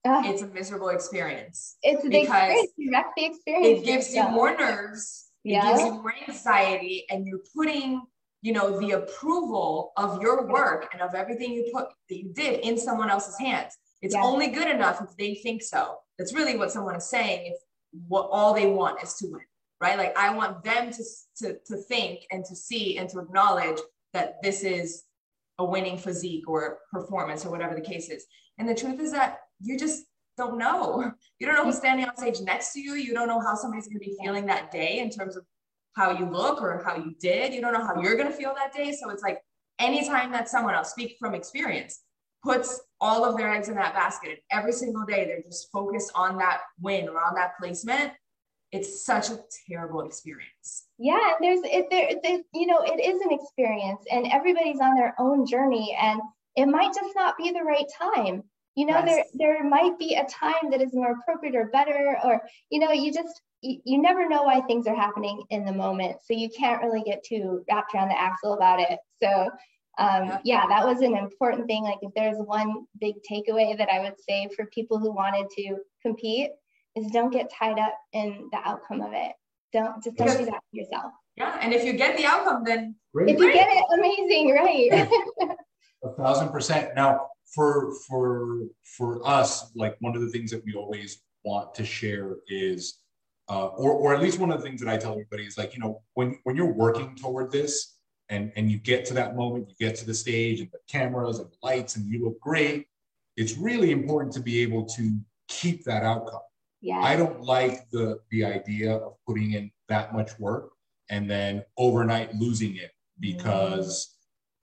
Ah, It's a miserable experience. it's the because experience. The experience. It gives you more nerves. It gives you more anxiety, and you're putting, you know, the approval of your work and of everything you put that you did in someone else's hands. It's Yeah. only good enough if they think so. That's really what someone is saying. If what all they want is to win, right? Like I want them to to to think and to see and to acknowledge that this is a winning physique or performance or whatever the case is. And the truth is that you just don't know. You don't know who's standing on stage next to you. You don't know how somebody's going to be feeling that day in terms of how you look or how you did. You don't know how you're going to feel that day. So it's like anytime that someone, I'll speak from experience, puts all of their eggs in that basket and every single day they're just focused on that win or on that placement, it's such a terrible experience. Yeah, and there's it there, there you know it is an experience and everybody's on their own journey and it might just not be the right time. You know, Yes. there there might be a time that is more appropriate or better or you know, you just you, you never know why things are happening in the moment. So you can't really get too wrapped around the axle about it. So um, yeah, that was an important thing. Like if there's one big takeaway that I would say for people who wanted to compete is don't get tied up in the outcome of it. Don't just don't do that to yourself. Yeah, and if you get the outcome, then Great. if you get it, amazing, right? a thousand percent. Now, for for for us, like one of the things that we always want to share is, uh, or or at least one of the things that I tell everybody is like, you know, when when you're working toward this, and and you get to that moment, you get to the stage and the cameras and the lights, and you look great. It's really important to be able to keep that outcome. Yeah. I don't like the the idea of putting in that much work and then overnight losing it because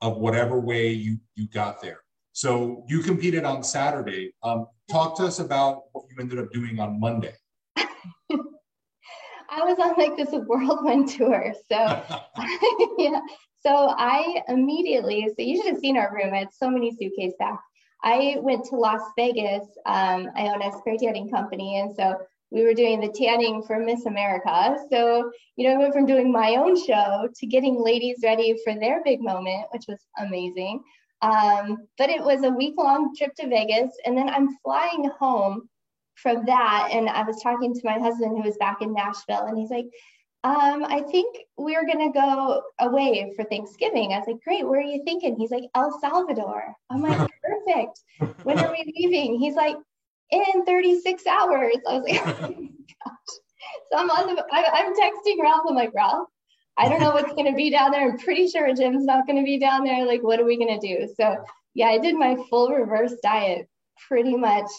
mm. of whatever way you you got there. So you competed on Saturday. Um, talk to us about what you ended up doing on Monday. I was on like this whirlwind tour. So yeah. So I immediately, so you should have seen our room. I had so many suitcase bags. I went to Las Vegas. Um, I own a spray tanning company. And so we were doing the tanning for Miss America. So, you know, I went from doing my own show to getting ladies ready for their big moment, which was amazing. Um, but it was a week long trip to Vegas. And then I'm flying home from that. And I was talking to my husband who was back in Nashville, and he's like, um, I think we're gonna go away for Thanksgiving. I was like, great, where are you thinking? He's like, El Salvador. I'm like, perfect. When are we leaving? He's like, in 36 hours. I was like, oh my gosh. So I'm on the, I, I'm texting Ralph. I'm like, Ralph, I don't know what's going to be down there. I'm pretty sure gym's not going to be down there. Like, what are we going to do? So, yeah, I did my full reverse diet pretty much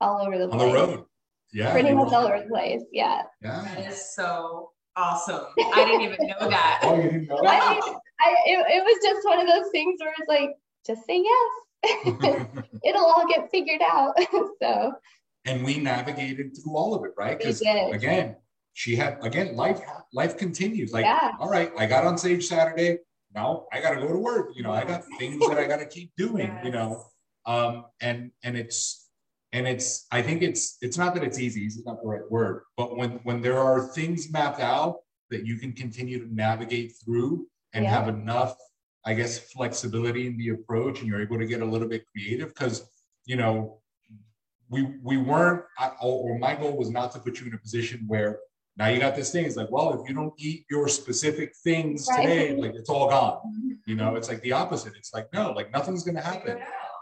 all over the place. On the road. Yeah. Pretty much all over the place. Yeah. Yeah. That is so awesome. I didn't even know that. oh, you didn't know that? I, I, it, it was just one of those things where it's like, just say yes. It'll all get figured out. so. And we navigated through all of it, right? Because again, she had again life life continues like yeah. all right i got on stage saturday now i got to go to work you know i got things that i got to keep doing yes. you know um and and it's and it's i think it's it's not that it's easy is not the right word but when when there are things mapped out that you can continue to navigate through and yeah. have enough i guess flexibility in the approach and you're able to get a little bit creative because you know we we weren't or my goal was not to put you in a position where now you got this thing. It's like, well, if you don't eat your specific things right. today, like it's all gone. Mm-hmm. You know, it's like the opposite. It's like, no, like nothing's going to happen.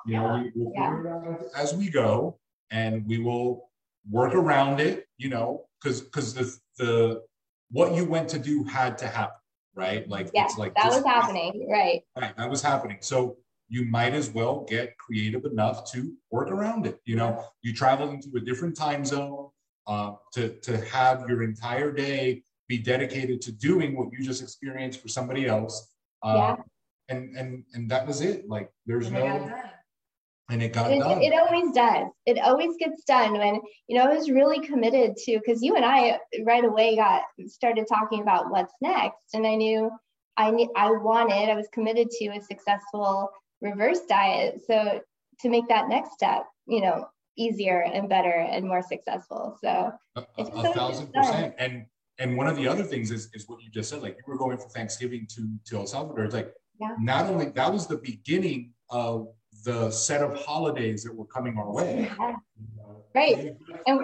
You know, we, will yeah. figure it out as we go and we will work around it, you know, because because the the what you went to do had to happen, right? Like yeah, it's like that was happening, right? Right, that was happening. So you might as well get creative enough to work around it. You know, you travel into a different time zone uh, to, to have your entire day be dedicated to doing what you just experienced for somebody else. Uh, yeah. And, and, and that was it. Like there's no, and it got it, done. It always does. It always gets done when, you know, I was really committed to, cause you and I right away got started talking about what's next. And I knew I knew I wanted, I was committed to a successful reverse diet. So to make that next step, you know, easier and better and more successful. So a, a, a thousand percent. And and one of the other things is, is what you just said, like you were going for Thanksgiving to, to El Salvador. It's like yeah. not only that was the beginning of the set of holidays that were coming our way. Yeah. Right. and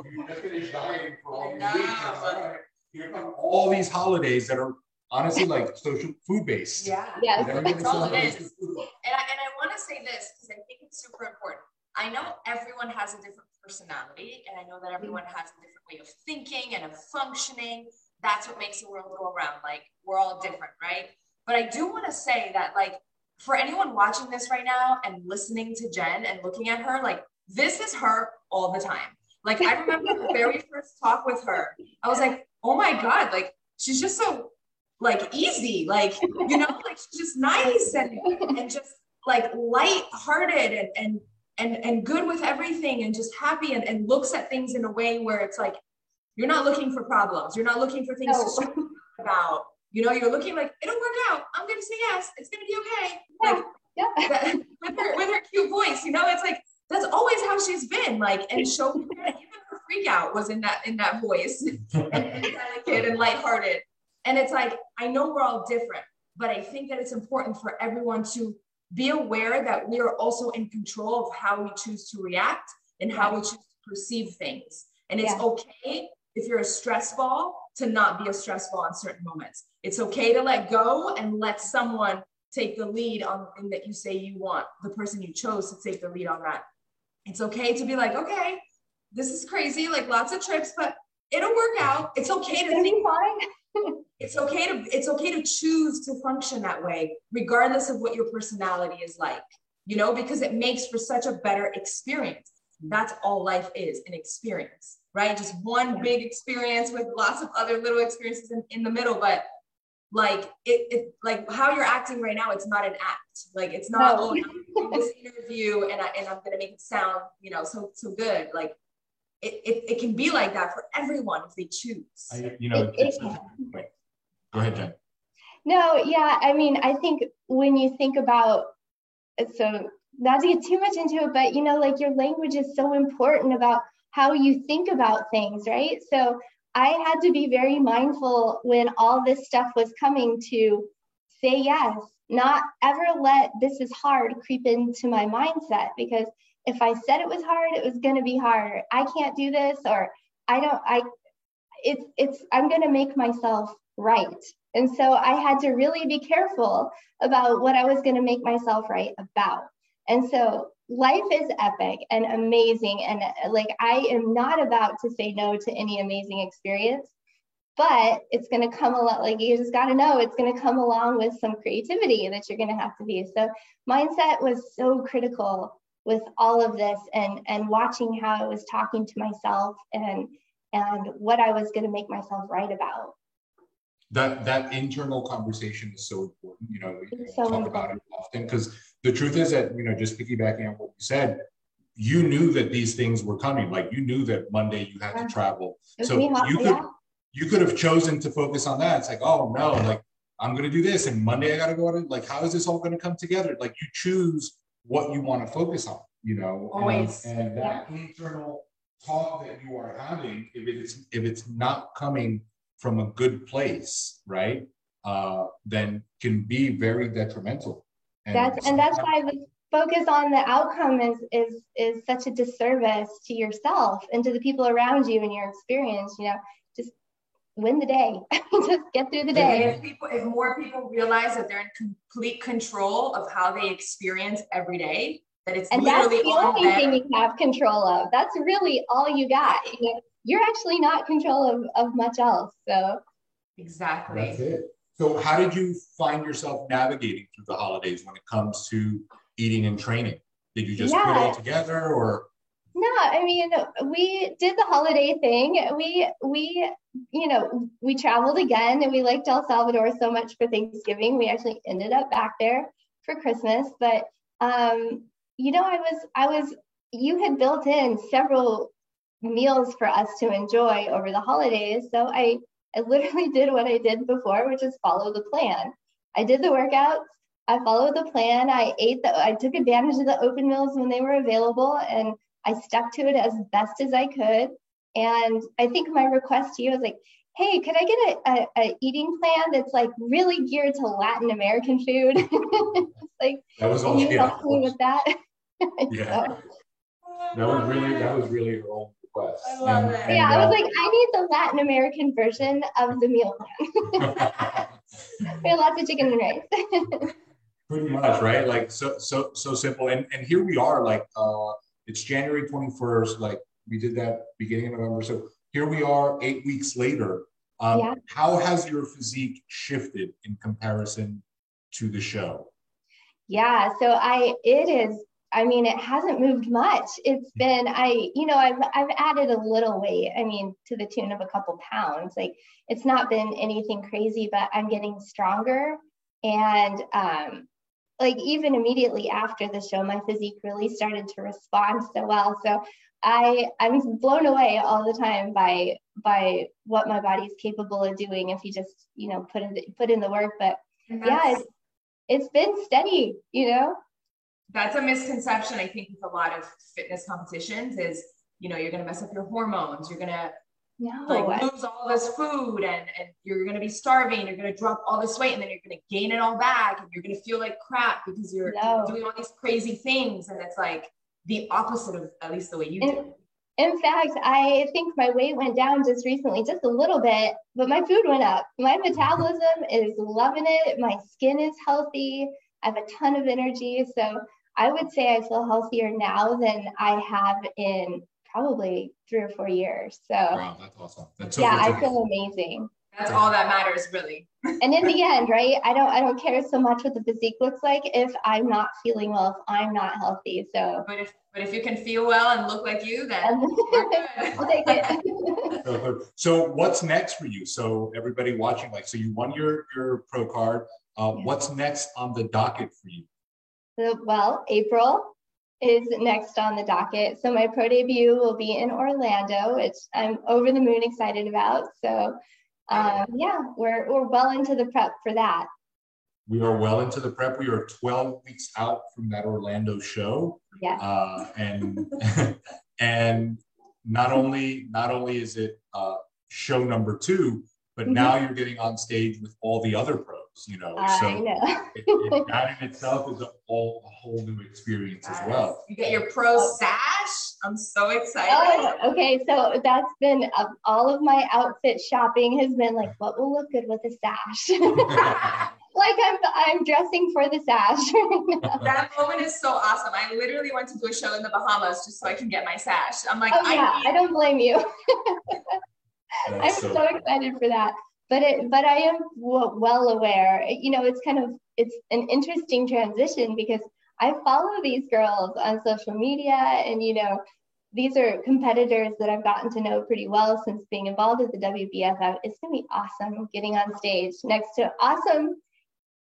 all these holidays that are honestly like social food based. Yeah. Yes. That's all it is. And I, and I want to say this because I think it's super important. I know everyone has a different personality, and I know that everyone has a different way of thinking and of functioning. That's what makes the world go around. Like, we're all different, right? But I do want to say that, like, for anyone watching this right now and listening to Jen and looking at her, like, this is her all the time. Like, I remember the very first talk with her, I was like, oh my God, like, she's just so, like, easy. Like, you know, like, she's just nice and, and just, like, light-hearted and, and and and good with everything and just happy and, and looks at things in a way where it's like you're not looking for problems you're not looking for things no. to about you know you're looking like it'll work out i'm gonna say yes it's gonna be okay yeah. like yeah. That, with her with her cute voice you know it's like that's always how she's been like and show that even her freak out was in that in that voice and, and delicate and lighthearted and it's like i know we're all different but i think that it's important for everyone to be aware that we are also in control of how we choose to react and how we choose to perceive things. And it's yeah. okay if you're a stress ball to not be a stress ball in certain moments. It's okay to let go and let someone take the lead on the thing that you say you want, the person you chose to take the lead on that. It's okay to be like, okay, this is crazy, like lots of trips, but it'll work out. It's okay to think fine. it's okay to it's okay to choose to function that way, regardless of what your personality is like, you know, because it makes for such a better experience. That's all life is, an experience, right? Just one big experience with lots of other little experiences in, in the middle, but like it, it like how you're acting right now it's not an act. Like it's not no. oh this interview and, I, and i'm gonna make it sound you know so so good. Like it, it, it can be like that for everyone if they choose. I, you know it, it go ahead jen. No yeah i mean i think when you think about so not to get too much into it but you know like your language is so important about how you think about things right so I had to be very mindful when all this stuff was coming to say yes, not ever let this is hard creep into my mindset because if I said it was hard, it was going to be hard. I can't do this or I don't I it's it's I'm going to make myself right. And so I had to really be careful about what I was going to make myself right about. And so life is epic and amazing. And uh, like, I am not about to say no to any amazing experience, but it's going to come a lot. Like, you just got to know it's going to come along with some creativity that you're going to have to be. So, mindset was so critical with all of this and and watching how I was talking to myself and and what I was going to make myself right about that that internal conversation is so important. You know, we so talk important. about it often because the truth is that you know, just piggybacking on what you said, you knew that these things were coming. Like you knew that Monday you had yeah. to travel, so you could yeah. you could have chosen to focus on that. It's like, oh no, like I'm going to do this, and Monday I got to go to like, how is this all going to come together? Like you choose what you want to focus on. You know, always, and, and that yeah. internal talk that you are having, if it's if it's not coming from a good place, right? Uh, then can be very detrimental. And that's and that's why the focus on the outcome is is is such a disservice to yourself and to the people around you and your experience. You know, just win the day, just get through the day. If people, if more people realize that they're in complete control of how they experience every day, that it's and literally that's the only thing you have control of. That's really all you got. You know, you're actually not control of, of much else. So exactly. That's it. So how did you find yourself navigating through the holidays when it comes to eating and training? Did you just yeah. put it all together or no, I mean, we did the holiday thing. We we you know, we traveled again and we liked El Salvador so much for Thanksgiving. We actually ended up back there for Christmas, but um you know, I was I was you had built in several meals for us to enjoy over the holidays. So I, I literally did what I did before, which is follow the plan. I did the workouts. I followed the plan. I ate the, I took advantage of the open meals when they were available and I stuck to it as best as I could. And I think my request to you was like, hey, could I get a, a, a eating plan that's like really geared to Latin American food? like, that was all can you help me with that? yeah. so, that was really, that was really her own request. I love and, it. And, yeah, uh, I was uh, like, I need the Latin American version of the meal plan. we have lots of chicken and rice. Pretty much, right? Like so, so, so simple. And and here we are. Like, uh, it's January twenty first. Like we did that beginning of November. So here we are, eight weeks later. Um, yeah. How has your physique shifted in comparison to the show? Yeah, so I it is I mean, it hasn't moved much. It's been, I, you know, I've, I've added a little weight. I mean, to the tune of a couple pounds. Like, it's not been anything crazy, but I'm getting stronger. And, um, like, even immediately after the show, my physique really started to respond so well. So I, I'm blown away all the time by, by what my body's capable of doing if you just, you know, put in the, put in the work. But yeah, it's, it's been steady, you know? That's a misconception i think with a lot of fitness competitions is you know you're going to mess up your hormones you're going to no. like lose all this food and, and you're going to be starving you're going to drop all this weight and then you're going to gain it all back and you're going to feel like crap because you're no. doing all these crazy things and it's like the opposite of at least the way you and, do In fact, I think my weight went down just recently, just a little bit, but my food went up. My metabolism is loving it. My skin is healthy. I have a ton of energy. So I would say I feel healthier now than I have in probably three or four years. So wow, that's awesome. That's so yeah, I feel amazing. That's all that matters, really. and in the end, right? I don't I don't care so much what the physique looks like if I'm not feeling well, if I'm not healthy. So but if but if you can feel well and look like you, then I'll take it. so what's next for you? So everybody watching, like so you won your your pro card. Uh, yeah. what's next on the docket for you? So, well, April is next on the docket. So my pro debut will be in Orlando, which I'm over the moon excited about. So um, yeah, we're, we're well into the prep for that. We are well into the prep. We are 12 weeks out from that Orlando show. Yeah. Uh, and and not only not only is it uh, show number two, but mm-hmm. now you're getting on stage with all the other pros. You know, I so know. it, it, that in itself is a whole, a whole new experience as well. You get your pro sash. I'm so excited. Oh, okay. So that's been uh, all of my outfit shopping has been like, what will look good with a sash? like I'm I'm dressing for the sash. that moment is so awesome. I literally went to do a show in the Bahamas just so I can get my sash. I'm like, oh, yeah, I, I don't blame you. I'm so, so excited for that. But it, but I am well aware. You know, it's kind of it's an interesting transition because I follow these girls on social media, and you know, these are competitors that I've gotten to know pretty well since being involved with the WBFF. It's gonna be awesome getting on stage next to awesome,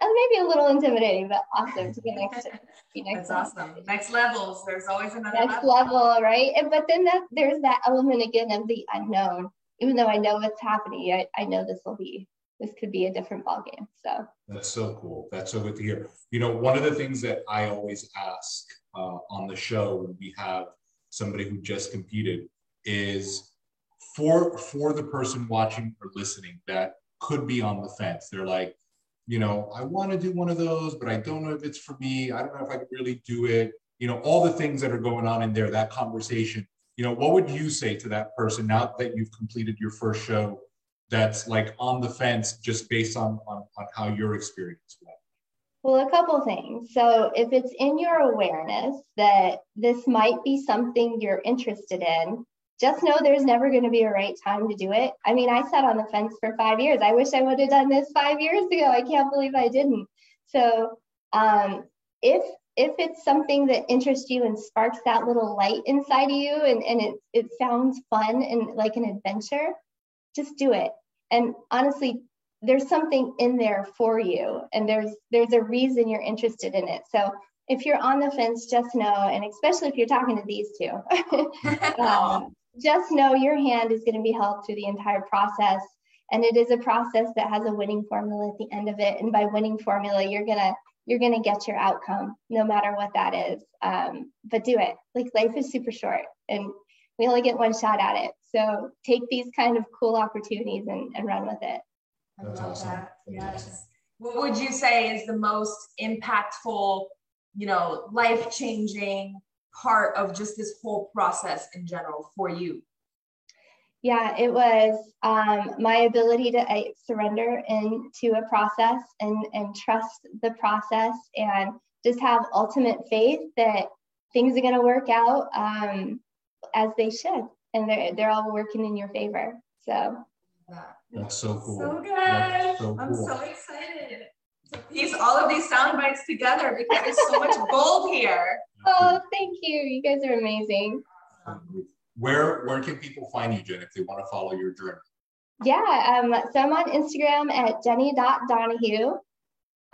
and maybe a little intimidating, but awesome to be next to. Be next That's awesome. Next levels. There's always another next level. level, right? And but then that there's that element again of the unknown. Even though I know what's happening, I, I know this will be this could be a different ball game. So that's so cool. That's so good to hear. You know, one of the things that I always ask uh, on the show when we have somebody who just competed is for for the person watching or listening that could be on the fence. They're like, you know, I want to do one of those, but I don't know if it's for me. I don't know if I can really do it. You know, all the things that are going on in there, that conversation. You know, what would you say to that person now that you've completed your first show that's like on the fence just based on, on, on how your experience went? Well, a couple things. So, if it's in your awareness that this might be something you're interested in, just know there's never going to be a right time to do it. I mean, I sat on the fence for five years. I wish I would have done this five years ago. I can't believe I didn't. So, um, if if it's something that interests you and sparks that little light inside of you and, and it, it sounds fun and like an adventure, just do it. And honestly, there's something in there for you and there's there's a reason you're interested in it. So if you're on the fence, just know, and especially if you're talking to these two, um, just know your hand is going to be held through the entire process. And it is a process that has a winning formula at the end of it. And by winning formula, you're gonna you're gonna get your outcome, no matter what that is. Um, but do it. Like life is super short, and we only get one shot at it. So take these kind of cool opportunities and, and run with it. That's awesome. That. Yes. What would you say is the most impactful, you know, life changing part of just this whole process in general for you? Yeah, it was um, my ability to uh, surrender into a process and, and trust the process and just have ultimate faith that things are going to work out um, as they should and they're they're all working in your favor. So that's so cool. So good. So I'm so excited to piece all of these sound bites together because there's so much gold here. Oh, thank you. You guys are amazing. Where where can people find you, Jen, if they want to follow your journey? Yeah, um, so I'm on Instagram at jenny.donahue.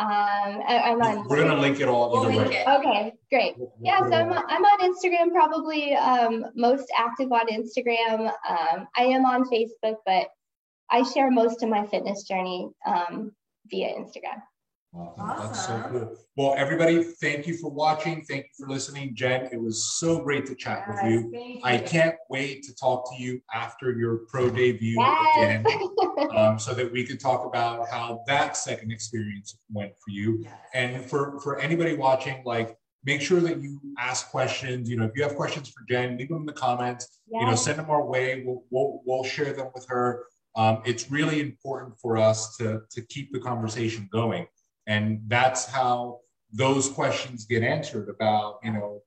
Um, I, am on. We're gonna link it all we'll link it. Okay, great. Yeah, so I'm, I'm on Instagram, probably um, most active on Instagram. Um, I am on Facebook, but I share most of my fitness journey um, via Instagram. Awesome. That's so cool. Well, everybody, thank you for watching. Thank you for listening. Jen, it was so great to chat yes, with you. you. I can't wait to talk to you after your pro debut yes. again um, so that we could talk about how that second experience went for you. Yes. And for, for anybody watching, like, make sure that you ask questions. You know, if you have questions for Jen, leave them in the comments. You know, send them our way. We'll, we'll, we'll share them with her. Um, it's really important for us to, to keep the conversation going. And that's how those questions get answered about, you know,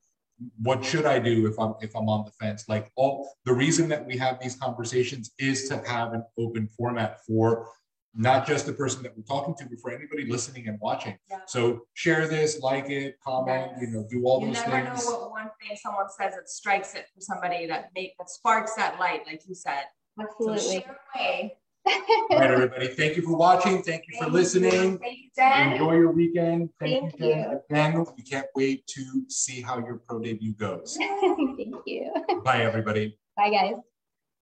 what should I do if I'm if I'm on the fence? Like all the reason that we have these conversations is to have an open format for not just the person that we're talking to, but for anybody listening and watching. Yeah. So share this, like it, comment, you know, do all those things. You those never know what one thing someone says that strikes it for somebody that make that sparks that light, like you said. So Absolutely. share away. All right, everybody. Thank you for watching. Thank you for Thank listening. you. Thank you, Jen. Enjoy your weekend. Thank, Thank you. Again, we can't wait to see how your pro debut goes. Thank you. Bye, everybody. Bye, guys.